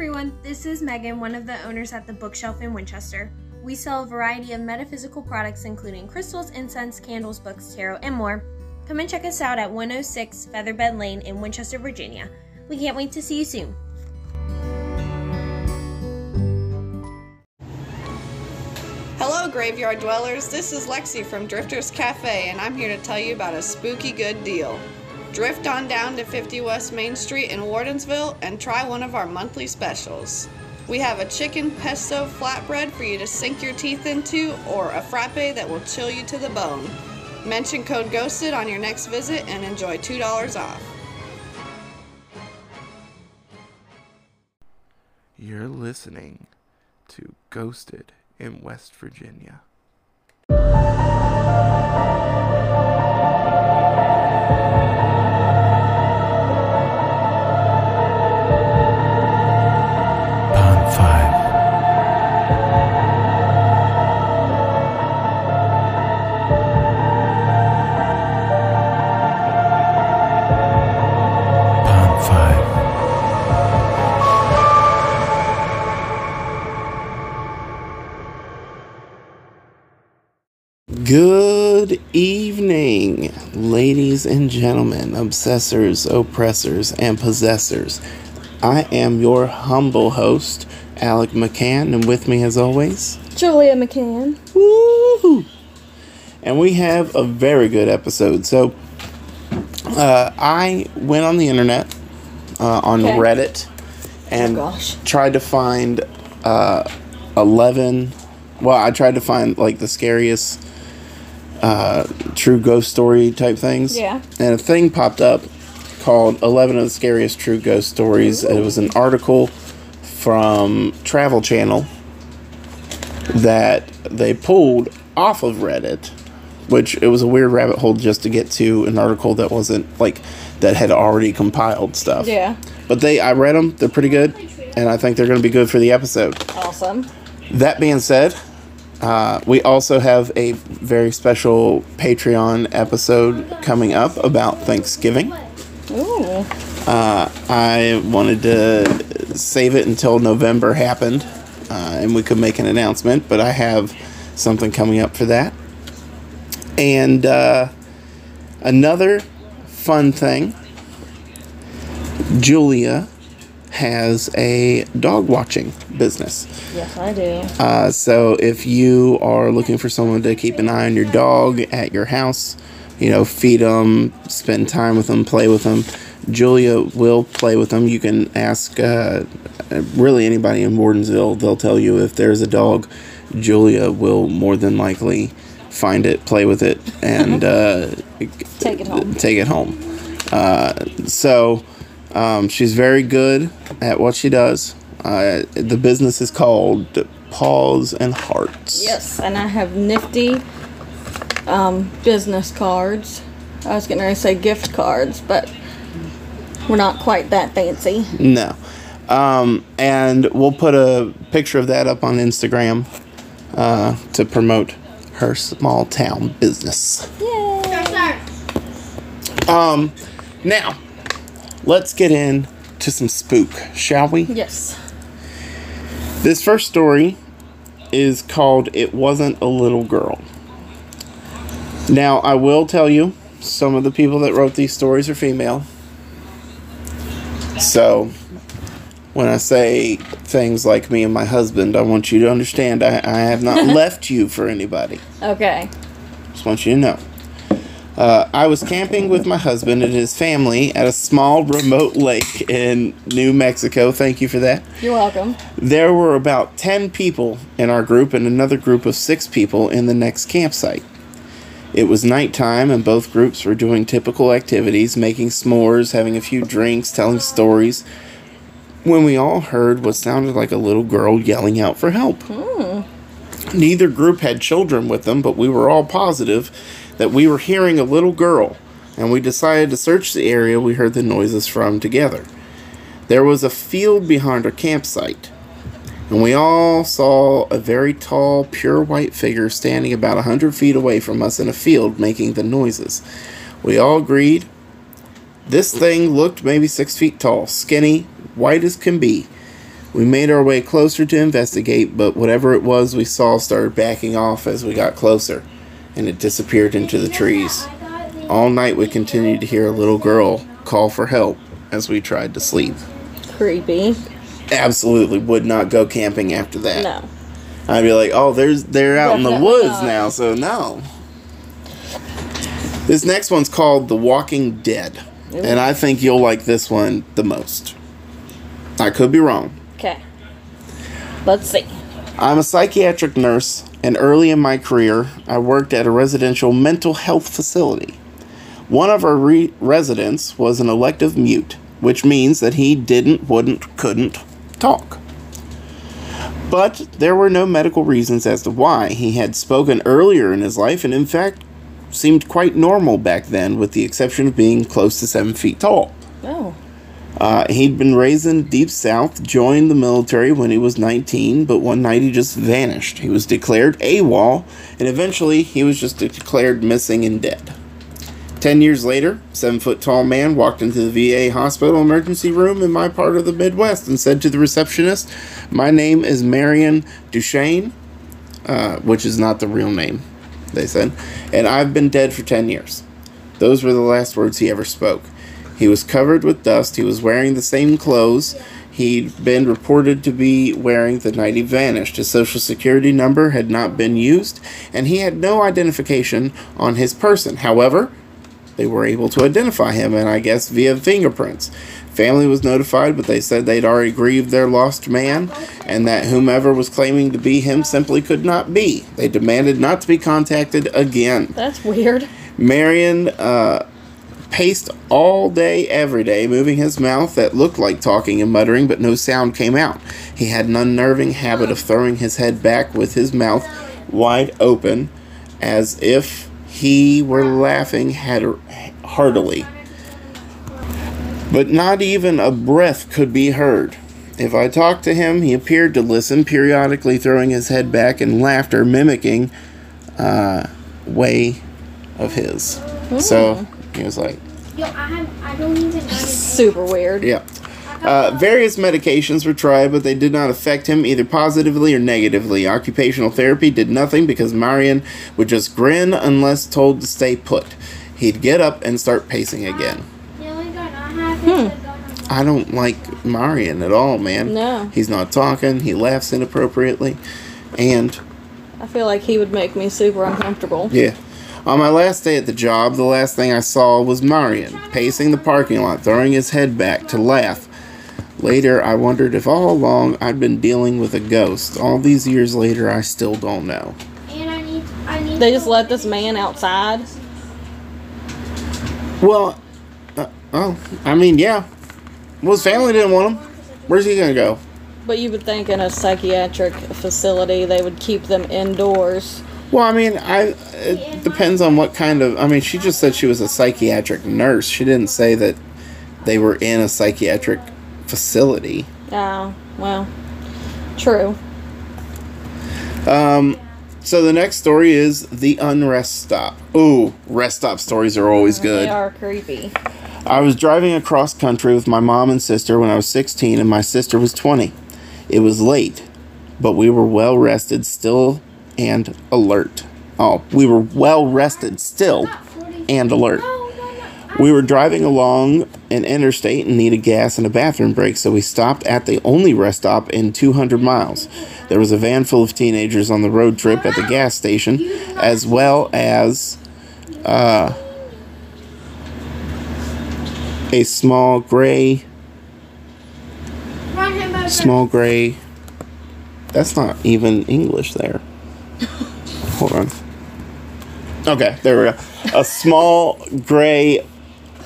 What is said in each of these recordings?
everyone, this is Megan, one of the owners at the Bookshelf in Winchester. We sell a variety of metaphysical products including crystals, incense, candles, books, tarot, and more. Come and check us out at 106 Featherbed Lane in Winchester, Virginia. We can't wait to see you soon. Hello, Graveyard Dwellers. This is Lexi from Drifters Cafe, and I'm here to tell you about a spooky good deal. Drift on down to 50 West Main Street in Wardensville and try one of our monthly specials. We have a chicken pesto flatbread for you to sink your teeth into, or a frappe that will chill you to the bone. Mention code GHOSTED on your next visit and enjoy $2 off. You're listening to Ghosted in West Virginia. Ladies and gentlemen, obsessors, oppressors, and possessors. I am your humble host, Alec McCann, and with me as always, Julia McCann. Woo! And we have a very good episode. So, uh, I went on the internet, uh, on Okay. Reddit, and gosh. tried to find uh, 11. Well, I tried to find like the scariest uh, true ghost story type things. Yeah. And a thing popped up called 11 of the Scariest True Ghost Stories. It was an article from Travel Channel that they pulled off of Reddit, which it was a weird rabbit hole just to get to an article that wasn't like that had already compiled stuff. Yeah. But they, I read them. They're pretty good, and I think they're going to be good for the episode. Awesome. That being said, uh, we also have a very special Patreon episode coming up about Thanksgiving. Ooh. I wanted to save it until November happened, uh, and we could make an announcement. But I have something coming up for that, and uh, another fun thing. Julia has a dog watching business. Yes, I do. Uh, so if you are looking for someone to keep an eye on your dog at your house, you know, feed them, spend time with them, play with them. Julia will play with them. You can ask uh, really anybody in Wardensville. They'll tell you if there's a dog. Julia will more than likely find it, play with it, and uh, Take it home. take it home. Uh, so um, she's very good at what she does. Uh, the business is called Paws and Hearts. Yes, and I have nifty um, business cards. I was getting ready to say gift cards, but we're not quite that fancy. No. Um, and we'll put a picture of that up on Instagram uh, to promote her small town business. Yay! Um, now, let's get in to some spook, shall we? Yes. This first story is called It Wasn't a Little Girl. Now, I will tell you, some of the people that wrote these stories are female. So, when I say things like me and my husband, I want you to understand I, I have not left you for anybody. Okay. Just want you to know. Uh, I was camping with my husband and his family at a small remote lake in New Mexico. Thank you for that. You're welcome. There were about 10 people in our group and another group of six people in the next campsite. It was nighttime, and both groups were doing typical activities, making s'mores, having a few drinks, telling stories, when we all heard what sounded like a little girl yelling out for help. Neither group had children with them, but we were all positive that we were hearing a little girl, and we decided to search the area we heard the noises from together. There was a field behind our campsite, and we all saw a very tall, pure white figure standing about a hundred feet away from us in a field making the noises. We all agreed this thing looked maybe six feet tall, skinny, white as can be. We made our way closer to investigate, but whatever it was we saw started backing off as we got closer, and it disappeared into the trees. All night we continued to hear a little girl call for help as we tried to sleep. Creepy. Absolutely would not go camping after that. No. I'd be like, oh, there's they're out in the woods now, so no. This next one's called The Walking Dead, and I think you'll like this one the most. I could be wrong. Okay. Let's see. I'm a psychiatric nurse, and early in my career, I worked at a residential mental health facility. One of our re- residents was an elective mute, which means that he didn't, wouldn't, couldn't talk. But there were no medical reasons as to why. He had spoken earlier in his life, and in fact, seemed quite normal back then, with the exception of being close to seven feet tall. Oh. Uh, he'd been raised in Deep South, joined the military when he was 19, but one night he just vanished. He was declared AWOL, and eventually he was just declared missing and dead. Ten years later, seven foot tall man walked into the VA hospital emergency room in my part of the Midwest and said to the receptionist, My name is Marion Duchesne, uh, which is not the real name, they said, and I've been dead for 10 years. Those were the last words he ever spoke. He was covered with dust. He was wearing the same clothes he'd been reported to be wearing the night he vanished. His social security number had not been used, and he had no identification on his person. However, they were able to identify him, and I guess via fingerprints. Family was notified, but they said they'd already grieved their lost man, and that whomever was claiming to be him simply could not be. They demanded not to be contacted again. That's weird. Marion uh, paced all day, every day, moving his mouth that looked like talking and muttering, but no sound came out. He had an unnerving habit of throwing his head back with his mouth wide open, as if he were laughing heartily. But not even a breath could be heard. If I talked to him, he appeared to listen, periodically throwing his head back in laughter, mimicking uh, way of his. So he was like, Yo, I have. I don't even know. Super weird. yeah. Uh, various medications were tried, but they did not affect him either positively or negatively. Occupational therapy did nothing because Marion would just grin unless told to stay put. He'd get up and start pacing again. name. The only gun I have is the gun on I don't like Marion at all, man. No. He's not talking, he laughs inappropriately, and I feel like he would make me super uncomfortable. Yeah. On my last day at the job, the last thing I saw was Marion, pacing the parking lot, throwing his head back to laugh. Later, I wondered if all along I'd been dealing with a ghost. All these years later, I still don't know. I need. I need. They just go let this man outside. Well, uh, oh, I mean, yeah. Well, his family didn't want him. Where's he gonna go? But you would think in a psychiatric facility they would keep them indoors. Well, I mean, I it depends on what kind of. I mean, she just said she was a psychiatric nurse. She didn't say that they were in a psychiatric facility. Oh, well, true. Um, so the next story is the unrest stop. Ooh, rest stop stories are always good. They are creepy. I was driving across country with my mom and sister when I was 16 and my sister was 20. It was late, but we were well rested still and alert. Oh, we were well rested still and alert. We were driving along an interstate and needed gas and a bathroom break, so we stopped at the only rest stop in 200 miles. There was a van full of teenagers on the road trip at the gas station, as well as uh, a small gray, small gray. That's not even English there. Hold on. Okay, there we go. A small gray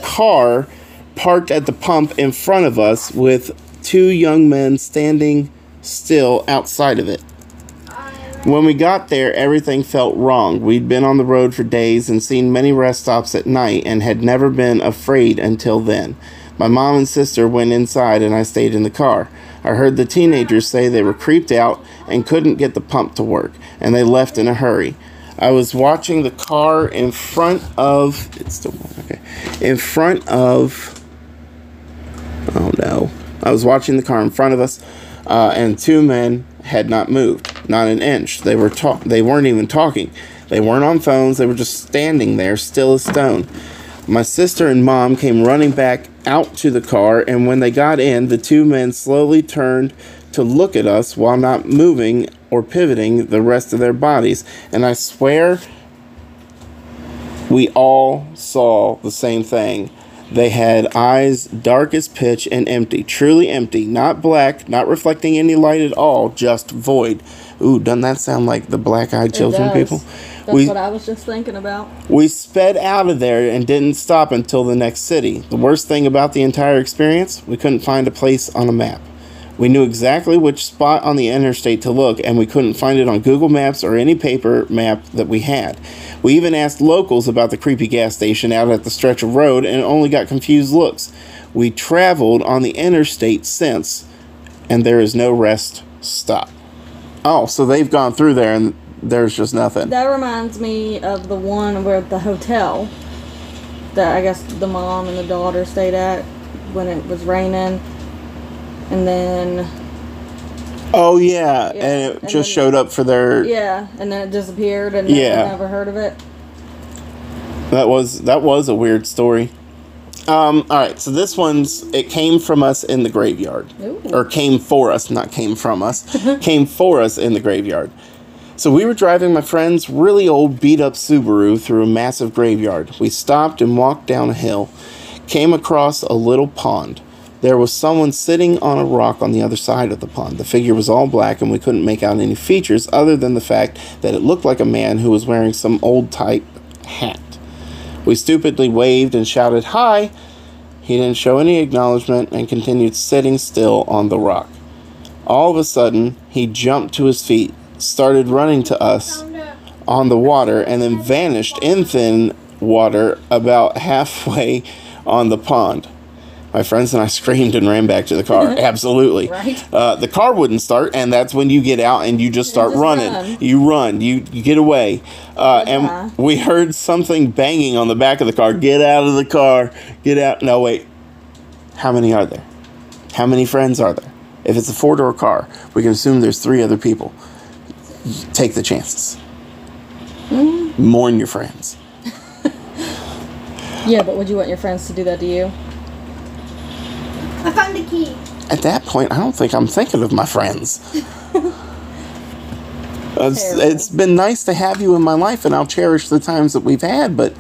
car parked at the pump in front of us with two young men standing still outside of it. When we got there, everything felt wrong. We'd been on the road for days and seen many rest stops at night and had never been afraid until then. My mom and sister went inside and I stayed in the car. I heard the teenagers say they were creeped out and couldn't get the pump to work, and they left in a hurry. I was watching the car in front of. It's still okay. In front of. Oh no. I was watching the car in front of us. uh, and two men had not moved, not an inch. They were talk. They weren't even talking. They weren't on phones. They were just standing there, still as stone. My sister and mom came running back out to the car, and when they got in, the two men slowly turned to look at us while not moving or pivoting the rest of their bodies. And I swear we all saw the same thing. They had eyes dark as pitch and empty, truly empty, not black, not reflecting any light at all, just void. Ooh, doesn't that sound like the black eyed children people? That's We- what I was just thinking about. We sped out of there and didn't stop until the next city. The worst thing about the entire experience, we couldn't find a place on a map. We knew exactly which spot on the interstate to look, and we couldn't find it on Google Maps or any paper map that we had. We even asked locals about the creepy gas station out at the stretch of road and only got confused looks. We traveled on the interstate since, and there is no rest stop. Oh, so they've gone through there and there's just nothing. That reminds me of the one where the hotel that I guess the mom and the daughter stayed at when it was raining. And then, Oh yeah, Yeah, and it and just showed up for their. yeah, and then it disappeared and Yeah. yeah. never heard of it. That was that was a weird story. Um, all right, so this one's it came from us in the graveyard, Ooh. or came for us, not came from us, came for us in the graveyard. So we were driving my friend's really old beat up Subaru through a massive graveyard. We stopped and walked down a hill, came across a little pond. There was someone sitting on a rock on the other side of the pond. The figure was all black, and we couldn't make out any features other than the fact that it looked like a man who was wearing some old type hat. We stupidly waved and shouted, Hi! He didn't show any acknowledgement and continued sitting still on the rock. All of a sudden, he jumped to his feet, started running to us on the water, and then vanished in thin water about halfway on the pond. My friends and I screamed and ran back to the car. Absolutely. Right. Uh, the car wouldn't start, and that's when you get out and you just start just running. run. You run. You, you get away. Uh, Yeah. and we heard something banging on the back of the car. Get out of the car. Get out. No, wait. How many are there? How many friends are there? If it's a four door car, we can assume there's three other people. Take the chances. Mourn your friends. Yeah, but would you want your friends to do that to you? I found the key. At that point, I don't think I'm thinking of my friends. it's, it's been nice to have you in my life, and I'll cherish the times that we've had, but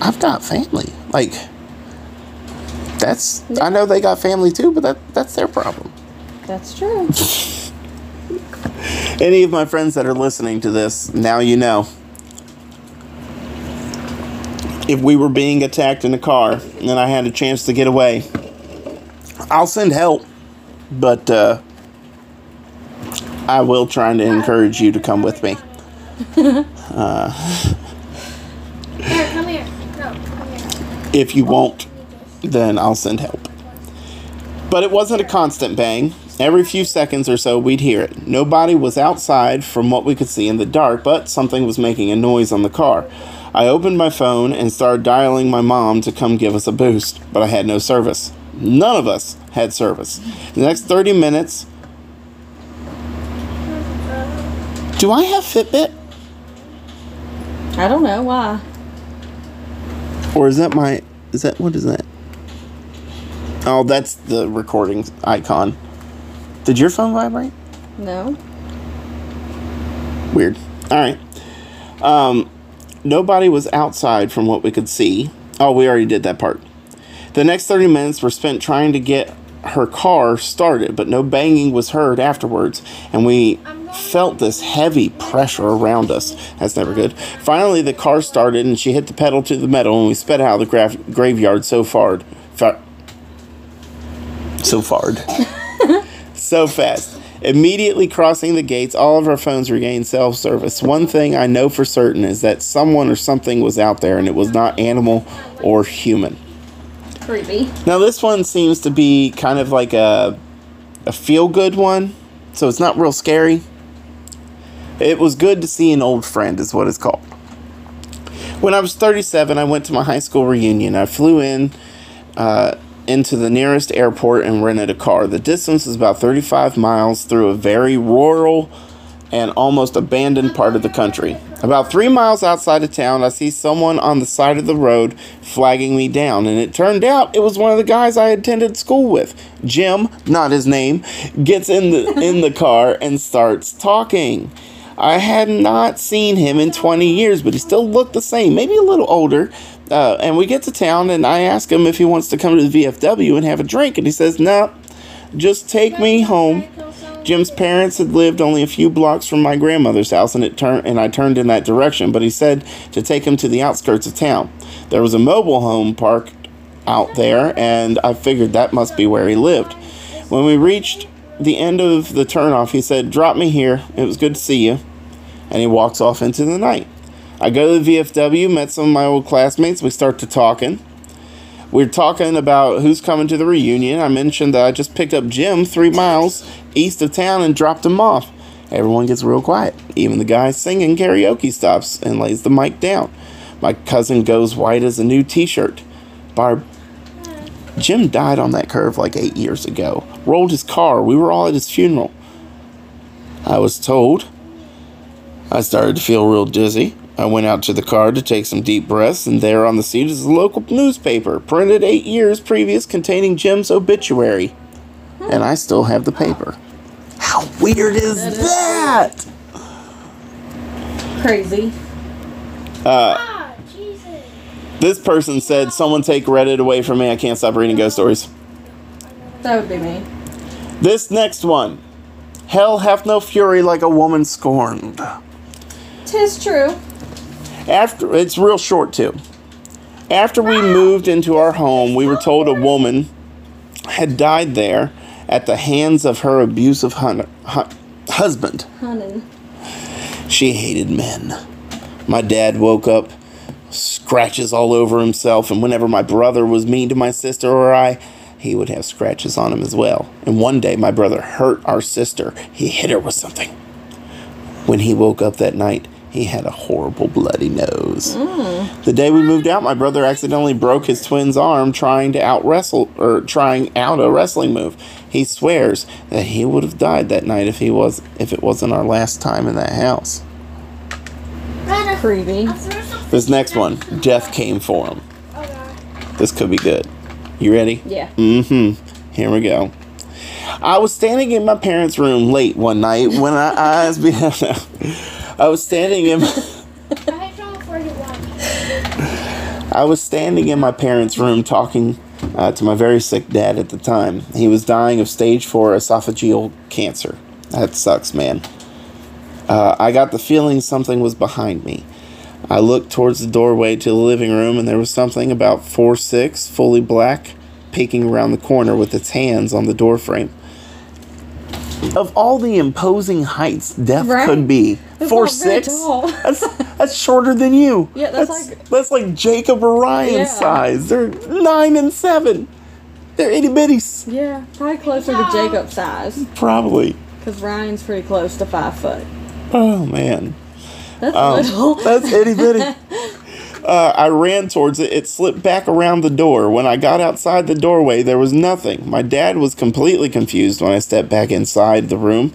I've got family. Like, that's, I know they got family too, but that, that's their problem. That's true. Any of my friends that are listening to this, now you know. If we were being attacked in a car and I had a chance to get away, I'll send help. But uh, I will try to encourage you to come with me. Here, come here. No, come here. If you won't, then I'll send help. But it wasn't a constant bang. Every few seconds or so, we'd hear it. Nobody was outside from what we could see in the dark, but something was making a noise on the car. I opened my phone and started dialing my mom to come give us a boost, but I had no service. None of us had service. The next 30 minutes. Do I have Fitbit? I don't know why. Or is that my. Is that. What is that? Oh, that's the recording icon. Did your phone vibrate? No. Weird. Alright. Um, nobody was outside from what we could see. Oh, we already did that part. The next 30 minutes were spent trying to get her car started, but no banging was heard afterwards, and we felt this heavy pressure around us. That's never good. Finally, the car started, and she hit the pedal to the metal, and we sped out of the gra- graveyard so far. Far. So far. so fast. Immediately crossing the gates, all of our phones regained self service. One thing I know for certain is that someone or something was out there, and it was not animal or human. Creepy. Now, this one seems to be kind of like a, a feel good one, so it's not real scary. It was good to see an old friend, is what it's called. When I was 37, I went to my high school reunion. I flew in uh, into the nearest airport and rented a car. The distance is about 35 miles through a very rural and almost abandoned part of the country. About three miles outside of town, I see someone on the side of the road flagging me down, and it turned out it was one of the guys I attended school with. Jim, not his name, gets in the in the car and starts talking. I had not seen him in 20 years, but he still looked the same, maybe a little older. Uh, and we get to town, and I ask him if he wants to come to the VFW and have a drink, and he says, "No, just take me home." Jim's parents had lived only a few blocks from my grandmother's house, and it turned and I turned in that direction. But he said to take him to the outskirts of town. There was a mobile home parked out there, and I figured that must be where he lived. When we reached the end of the turnoff, he said, "Drop me here. It was good to see you," and he walks off into the night. I go to the VFW, met some of my old classmates. We start to talking. We're talking about who's coming to the reunion. I mentioned that I just picked up Jim three miles east of town and dropped him off. Everyone gets real quiet. Even the guy singing karaoke stops and lays the mic down. My cousin goes white as a new t shirt. Barb, Jim died on that curve like eight years ago. Rolled his car. We were all at his funeral. I was told. I started to feel real dizzy. I went out to the car to take some deep breaths, and there on the seat is a local newspaper, printed eight years previous, containing Jim's obituary. And I still have the paper. How weird is that? Crazy. Ah, Jesus. This person said, Someone take Reddit away from me. I can't stop reading ghost stories. That would be me. This next one Hell hath no fury like a woman scorned. Tis true. After it's real short too. After we moved into our home, we were told a woman had died there at the hands of her abusive hun- hu- husband. She hated men. My dad woke up, scratches all over himself, and whenever my brother was mean to my sister or I, he would have scratches on him as well. And one day, my brother hurt our sister. He hit her with something. When he woke up that night, he had a horrible bloody nose. The day we moved out, my brother accidentally broke his twin's arm trying to out wrestle or trying out a wrestling move. He swears that he would have died that night if he was if it wasn't our last time in that house. Run, Creepy. I'll throw some This next one, death came for him. This could be good. You ready? Yeah. Mm-hmm. Here we go. I was standing in my parents' room late one night when I eyes be I was standing in one. I was standing in my parents' room talking uh, to my very sick dad at the time. He was dying of stage four esophageal cancer. That sucks, man. Uh, I got the feeling something was behind me. I looked towards the doorway to the living room, and there was something about four six, fully black, peeking around the corner with its hands on the doorframe. Of all the imposing heights death Right. could be, That's four six. That's that's shorter than you. Yeah, that's like- that's like Jacob or Ryan Yeah. size. They're nine and seven. They're itty bitties. Yeah, probably closer to Jacob's size. Probably. Because Ryan's pretty close to five foot. Oh man. That's Um, little. That's itty bitty. Uh, I ran towards it. It slipped back around the door. When I got outside the doorway, there was nothing. My dad was completely confused when I stepped back inside the room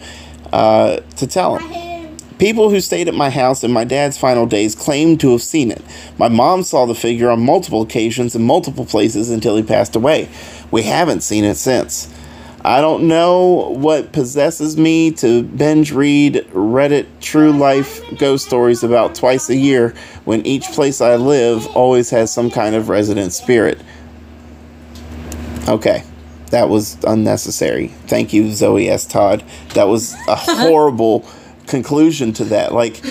uh, to tell him. People who stayed at my house in my dad's final days claimed to have seen it. My mom saw the figure on multiple occasions in multiple places until he passed away. We haven't seen it since. I don't know what possesses me to binge read Reddit true life ghost stories about twice a year when each place I live always has some kind of resident spirit. Okay. That was unnecessary. Thank you, Zoe S. Todd. That was a horrible conclusion to that. Like,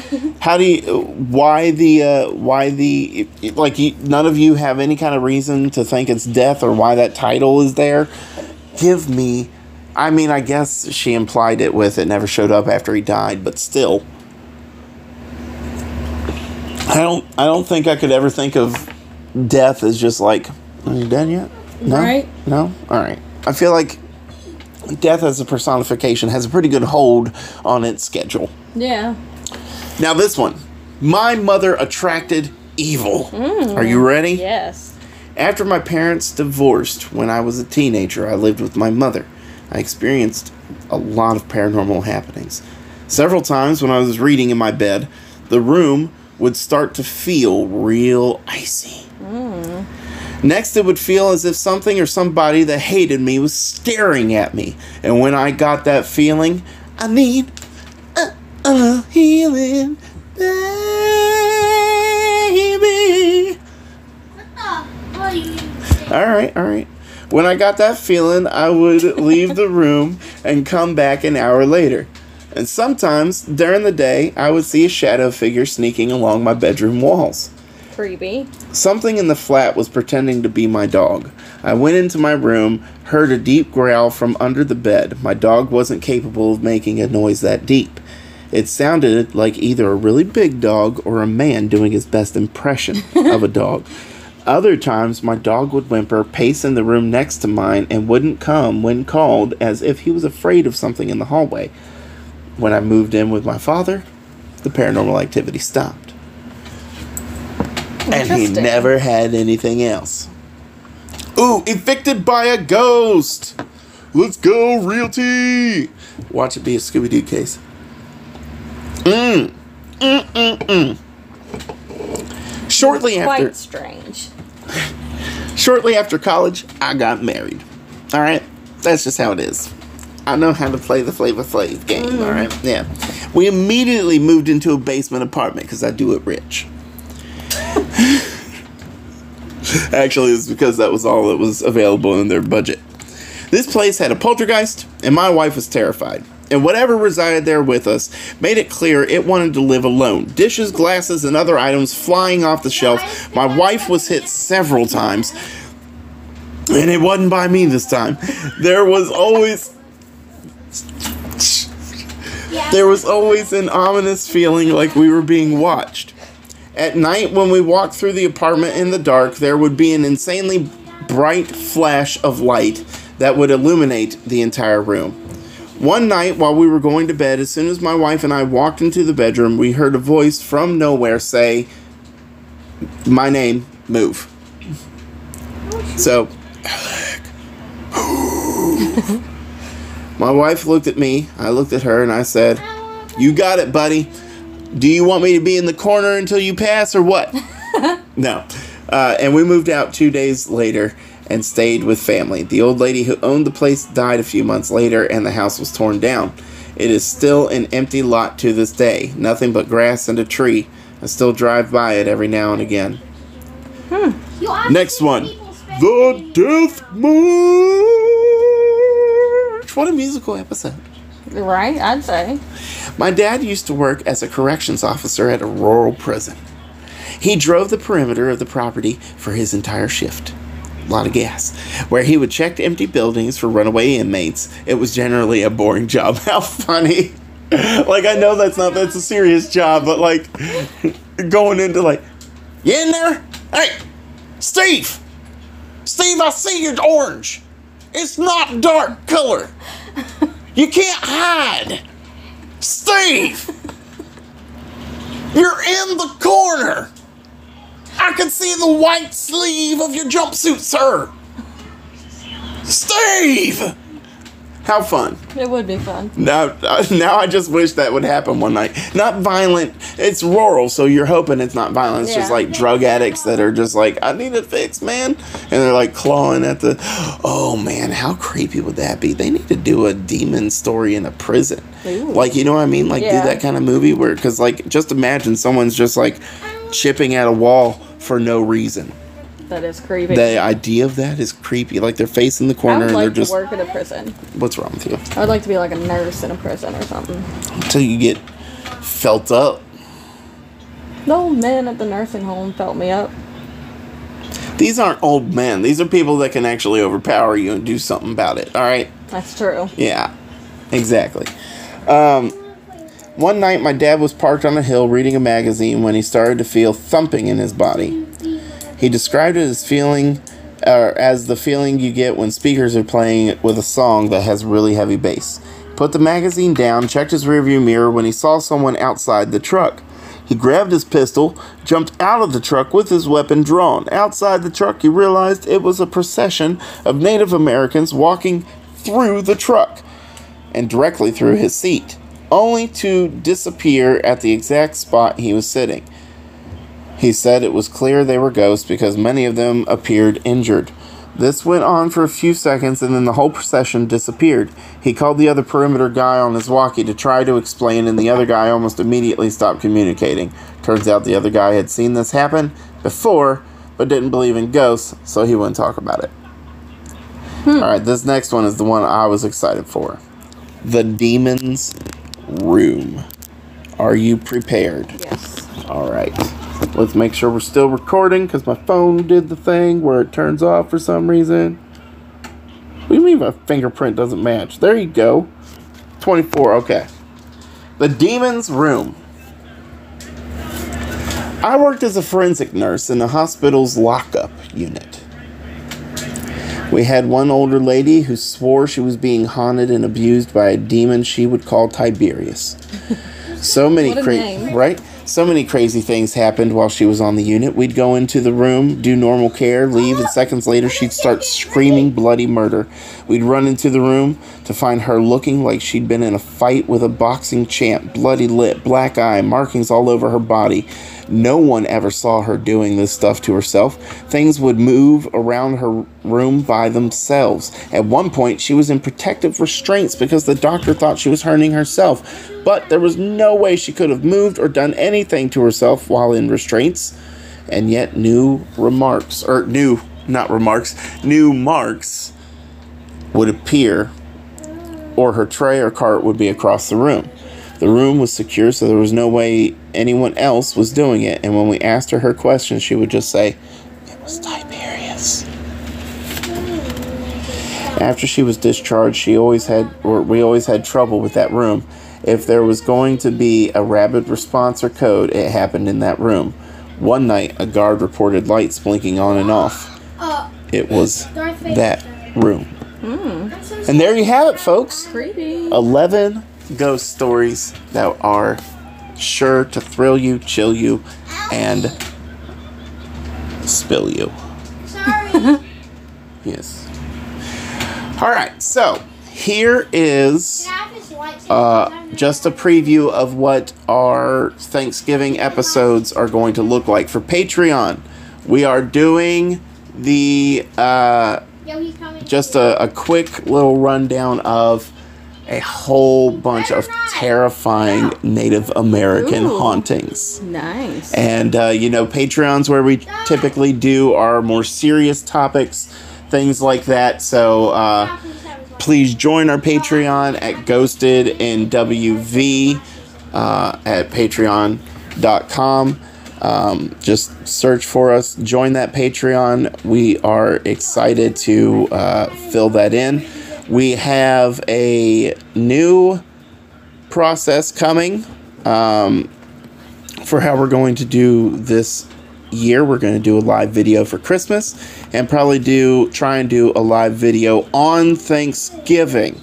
how do you? Why the? Uh, why the? Like, you, none of you have any kind of reason to think it's death or why that title is there. Give me. I mean, I guess she implied it with it never showed up after he died, but still. I don't. I don't think I could ever think of death as just like, are you done yet? No. Right. No. All right. I feel like death as a personification has a pretty good hold on its schedule. Yeah. Now this one, my mother attracted evil. Mm. Are you ready? Yes. After my parents divorced when I was a teenager, I lived with my mother. I experienced a lot of paranormal happenings. Several times when I was reading in my bed, the room would start to feel real icy. Hmm. Next, it would feel as if something or somebody that hated me was staring at me. And when I got that feeling, I need a, a healing. All right, all right. When I got that feeling, I would leave the room and come back an hour later. And sometimes during the day, I would see a shadow figure sneaking along my bedroom walls. Creepy. Something in the flat was pretending to be my dog. I went into my room, heard a deep growl from under the bed. My dog wasn't capable of making a noise that deep. It sounded like either a really big dog or a man doing his best impression of a dog. Other times, my dog would whimper, pace in the room next to mine, and wouldn't come when called as if he was afraid of something in the hallway. When I moved in with my father, the paranormal activity stopped. And he never had anything else. Ooh, evicted by a ghost! Let's go, realty! Watch it be a Scooby Doo case. Mmm. Mm, mm, mm. Shortly after Quite strange. shortly after college, I got married. All right, that's just how it is. I know how to play the Flavor Flav game. All right, mm. yeah. We immediately moved into a basement apartment because I do it rich. Actually, it's because that was all that was available in their budget. This place had a poltergeist, and my wife was terrified. And whatever resided there with us made it clear it wanted to live alone. Dishes, glasses, and other items flying off the shelf. My wife was hit several times, and it wasn't by me this time. There was always there was always an ominous feeling like we were being watched. At night, when we walked through the apartment in the dark, there would be an insanely bright flash of light that would illuminate the entire room. One night, while we were going to bed, as soon as my wife and I walked into the bedroom, we heard a voice from nowhere say, My name, move. So, my wife looked at me, I looked at her, and I said, You got it, buddy. Do you want me to be in the corner until you pass, or what? no. Uh, and we moved out two days later and stayed with family. The old lady who owned the place died a few months later, and the house was torn down. It is still an empty lot to this day, nothing but grass and a tree. I still drive by it every now and again. Asked Next one. The. Death March! What a musical episode. Right? I'd say. My dad used to work as a corrections officer at a rural prison. He drove the perimeter of the property for his entire shift. A lot of gas. Where he would check empty buildings for runaway inmates. It was generally a boring job. How funny. like, I know that's not, that's a serious job, but like, going into like, you in there? Hey, Steve! Steve, I see your orange. It's not dark color. You can't hide. Steve! You're in the corner! I can see the white sleeve of your jumpsuit, sir! Steve! How fun. It would be fun. Now, uh, now I just wish that would happen one night. Not violent. It's rural, so you're hoping it's not violent. It's just like drug addicts that are just like, I need it fixed, man. And they're like clawing at the. Oh man, how creepy would that be? They need to do a demon story in a prison. Ooh. Like, you know what I mean? Like, Yeah. do that kind of movie where, because, like, just imagine someone's just like chipping at a wall for no reason. That is creepy. The idea of that is creepy. Like, they're facing the I corner would and they're just. to work in a prison. What's wrong with you? I would like to be like a nurse in a prison or something. Until you get felt up. The old men at the nursing home felt me up. These aren't old men. These are people that can actually overpower you and do something about it. All right? That's true. Yeah, exactly. Um, one night, my dad was parked on a hill reading a magazine when he started to feel thumping in his body. He described it as feeling, as the feeling you get when speakers are playing with a song that has really heavy bass. Put the magazine down, checked his rearview mirror when he saw someone outside the truck. He grabbed his pistol, jumped out of the truck with his weapon drawn. Outside the truck, he realized it was a procession of Native Americans walking through the truck and directly through his seat, only to disappear at the exact spot he was sitting. He said it was clear they were ghosts because many of them appeared injured. This went on for a few seconds and then the whole procession disappeared. He called the other perimeter guy on his walkie to try to explain, and the other guy almost immediately stopped communicating. Turns out the other guy had seen this happen before, but didn't believe in ghosts, so he wouldn't talk about it. Hmm. Alright, this next one is the one I was excited for The Demon's Room. Are you prepared? Yes. All right. Let's make sure we're still recording because my phone did the thing where it turns off for some reason. What do you mean my fingerprint doesn't match? There you go. 24, okay. The Demon's Room. I worked as a forensic nurse in the hospital's lockup unit. We had one older lady who swore she was being haunted and abused by a demon she would call Tiberius. So many What a cra- name. right? So many crazy things happened while she was on the unit. We'd go into the room, do normal care, leave, and seconds later she'd start screaming bloody murder. We'd run into the room to find her looking like she'd been in a fight with a boxing champ, bloody lip, black eye, markings all over her body. No one ever saw her doing this stuff to herself. Things would move around her room by themselves. At one point, she was in protective restraints because the doctor thought she was hurting herself. But there was no way she could have moved or done anything to herself while in restraints. And yet, new remarks, or new, not remarks, new marks would appear, or her tray or cart would be across the room. The room was secure, so there was no way anyone else was doing it. And when we asked her her question, she would just say, It was Tiberius. After she was discharged, she always had, or we always had trouble with that room. If there was going to be a rapid response or code, it happened in that room. One night, a guard reported lights blinking on and off. Uh, It was that room. So And there you have it, folks. Creepy. 11 ghost stories that are sure to thrill you, chill you, and spill you. sorry. Yes. All right, so here is Can I have this lightsaber? uh, Can I have this just a preview of what our Thanksgiving episodes are going to look like for Patreon. We are doing the uh, Yo, he's coming. Just a, a quick little rundown of a whole bunch of terrifying Native American Ooh. hauntings. Nice. And, uh, you know, Patreon's where we typically do our more serious topics, things like that. So, uh, please join our Patreon at Ghosted in WV uh, at patreon.com. Um, just search for us, join that Patreon. We are excited to uh, fill that in. We have a new process coming um, for how we're going to do this year. We're going to do a live video for Christmas and probably do try and do a live video on Thanksgiving.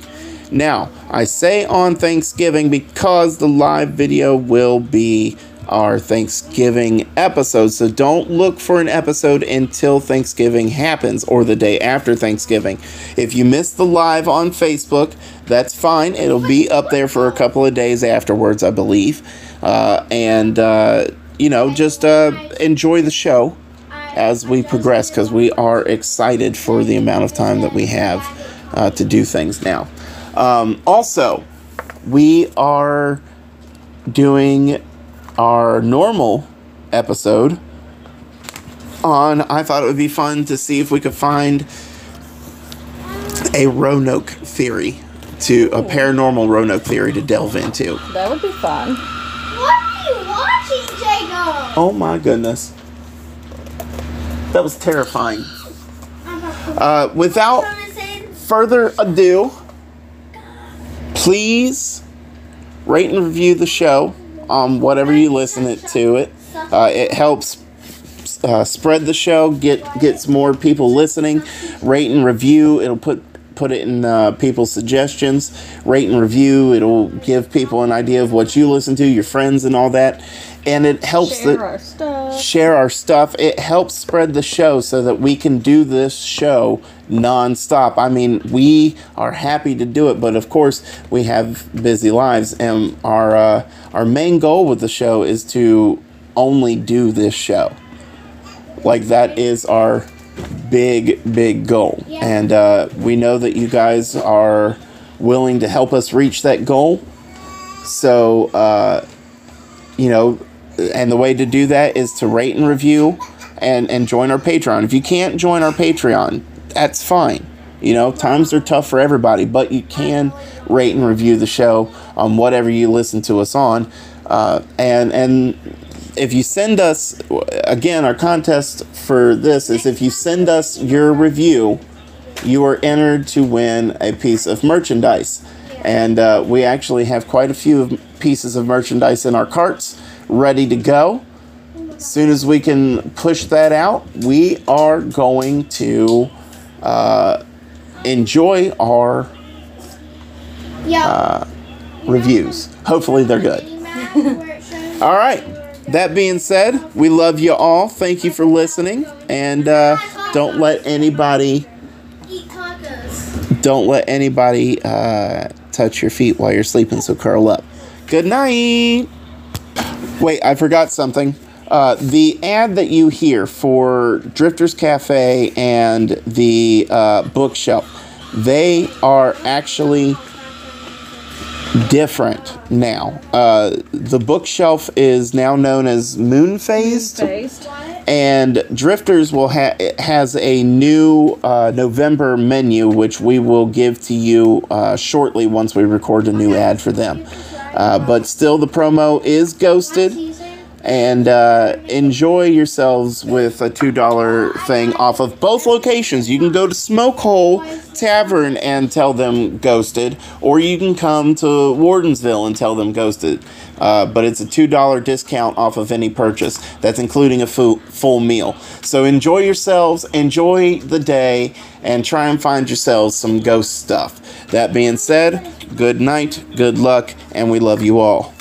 Now, I say on Thanksgiving because the live video will be our Thanksgiving episode. So don't look for an episode until Thanksgiving happens or the day after Thanksgiving. If you missed the live on Facebook, that's fine. It'll be up there for a couple of days afterwards, I believe. Uh, and, uh, you know, just uh, enjoy the show as we progress because we are excited for the amount of time that we have uh, to do things now. Um, also, we are doing our normal episode on. I thought it would be fun to see if we could find a Roanoke theory to a paranormal Roanoke theory to delve into. That would be fun. What are you watching, Jacob? Oh my goodness. That was terrifying. Uh, without further ado, please rate and review the show on whatever you listen it to it. Uh, it helps uh, spread the show, get gets more people listening. Rate and review. It'll put put it in uh, people's suggestions. Rate and review. It'll give people an idea of what you listen to, your friends, and all that. And it helps Share the our stuff. share our stuff. It helps spread the show so that we can do this show nonstop. I mean, we are happy to do it, but of course, we have busy lives, and our uh, our main goal with the show is to only do this show. Like that is our big, big goal, and uh, we know that you guys are willing to help us reach that goal. So. Uh, you know, and the way to do that is to rate and review and and join our Patreon. If you can't join our Patreon, that's fine. You know, times are tough for everybody, but you can rate and review the show on whatever you listen to us on. Uh, and and if you send us again, our contest for this is if you send us your review, you are entered to win a piece of merchandise. And uh, we actually have quite a few pieces of merchandise in our carts ready to go. As soon as we can push that out, we are going to uh, enjoy our Yeah. reviews. Hopefully, they're good. All right. That being said, we love you all. Thank you for listening. And uh, don't let anybody don't let anybody uh, touch your feet while you're sleeping, so curl up. Good night. Wait, I forgot something. Uh, the ad that you hear for Drifters Cafe and the uh, bookshelf, they are actually different now. Uh, the bookshelf is now known as Moon Phased and Drifters will ha- has a new uh, November menu, which we will give to you uh, shortly once we record a new ad for them. Uh, but still, the promo is ghosted, and uh, enjoy yourselves with a two dollar thing off of both locations. You can go to Smoke Hole Tavern and tell them ghosted, or you can come to Wardensville and tell them ghosted. Uh, but it's a two dollar discount off of any purchase. That's including a full full meal. So enjoy yourselves, enjoy the day, and try and find yourselves some ghost stuff. That being said, good night, good luck, and we love you all.